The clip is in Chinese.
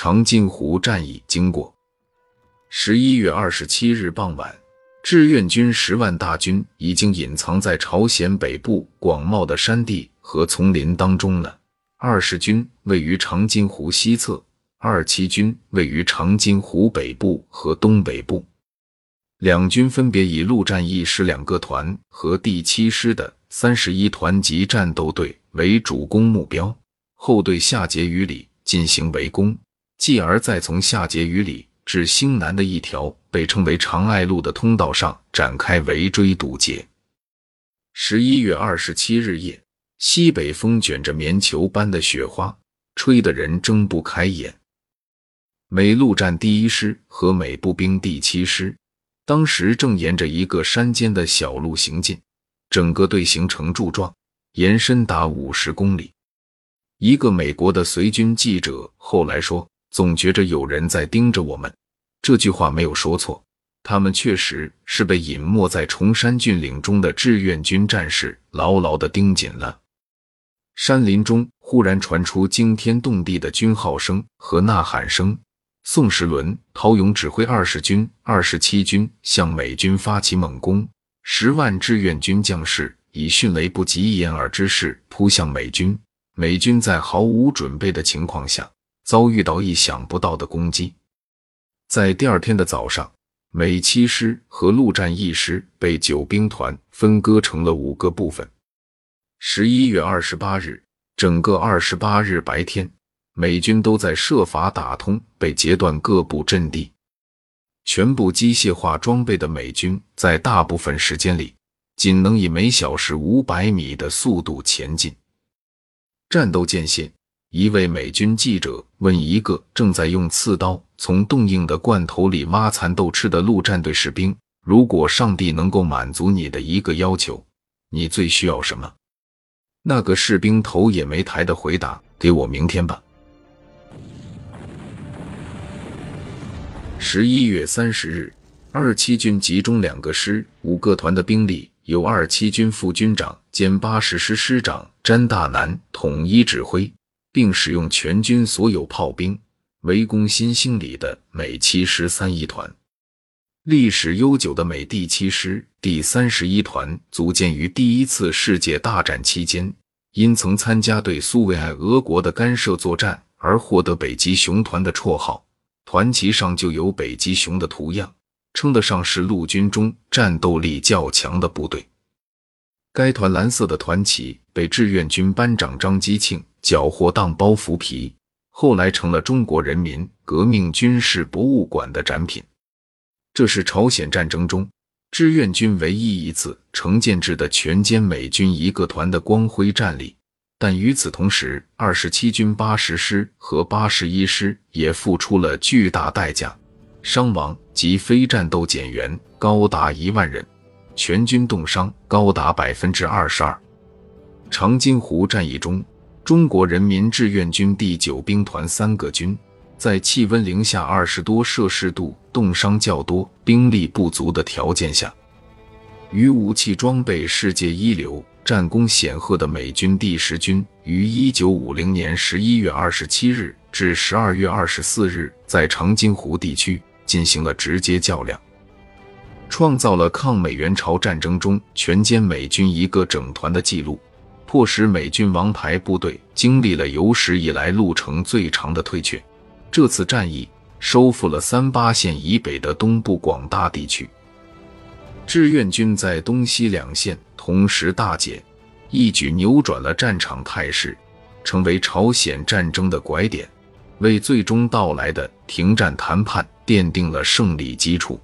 长津湖战役经过。十一月二十七日傍晚，志愿军十万大军已经隐藏在朝鲜北部广袤的山地和丛林当中了。二十军位于长津湖西侧，二七军位于长津湖北部和东北部。两军分别以陆战一师两个团和第七师的三十一团级战斗队为主攻目标，后队下碣隅里进行围攻，继而再从下碣隅里。至兴南的一条被称为长爱路的通道上展开围追堵截。十一月二十七日夜，西北风卷着棉球般的雪花，吹得人睁不开眼。美陆战第一师和美步兵第七师当时正沿着一个山间的小路行进，整个队形呈柱状，延伸达五十公里。一个美国的随军记者后来说。总觉着有人在盯着我们，这句话没有说错。他们确实是被隐没在崇山峻岭中的志愿军战士牢牢地盯紧了。山林中忽然传出惊天动地的军号声和呐喊声。宋时轮、陶勇指挥二十军、二十七军向美军发起猛攻，十万志愿军将士以迅雷不及掩耳之势扑向美军。美军在毫无准备的情况下。遭遇到意想不到的攻击，在第二天的早上，美七师和陆战一师被九兵团分割成了五个部分。十一月二十八日，整个二十八日白天，美军都在设法打通被截断各部阵地。全部机械化装备的美军，在大部分时间里，仅能以每小时五百米的速度前进。战斗间隙。一位美军记者问一个正在用刺刀从冻硬的罐头里挖蚕豆吃的陆战队士兵：“如果上帝能够满足你的一个要求，你最需要什么？”那个士兵头也没抬的回答：“给我明天吧。”十一月三十日，二七军集中两个师、五个团的兵力，由二七军副军长兼八十师师长詹大南统一指挥。并使用全军所有炮兵围攻新兴里的美七十三一团。历史悠久的美第七师第三十一团组建于第一次世界大战期间，因曾参加对苏维埃俄国的干涉作战而获得“北极熊团”的绰号。团旗上就有北极熊的图样，称得上是陆军中战斗力较强的部队。该团蓝色的团旗被志愿军班长张基庆。缴获当包袱皮，后来成了中国人民革命军事博物馆的展品。这是朝鲜战争中志愿军唯一一次成建制的全歼美军一个团的光辉战例。但与此同时，二十七军八十师和八十一师也付出了巨大代价，伤亡及非战斗减员高达一万人，全军冻伤高达百分之二十二。长津湖战役中。中国人民志愿军第九兵团三个军，在气温零下二十多摄氏度、冻伤较多、兵力不足的条件下，与武器装备世界一流、战功显赫的美军第十军，于一九五零年十一月二十七日至十二月二十四日，在长津湖地区进行了直接较量，创造了抗美援朝战争中全歼美军一个整团的记录。迫使美军王牌部队经历了有史以来路程最长的退却。这次战役收复了三八线以北的东部广大地区。志愿军在东西两线同时大捷，一举扭转了战场态势，成为朝鲜战争的拐点，为最终到来的停战谈判奠定了胜利基础。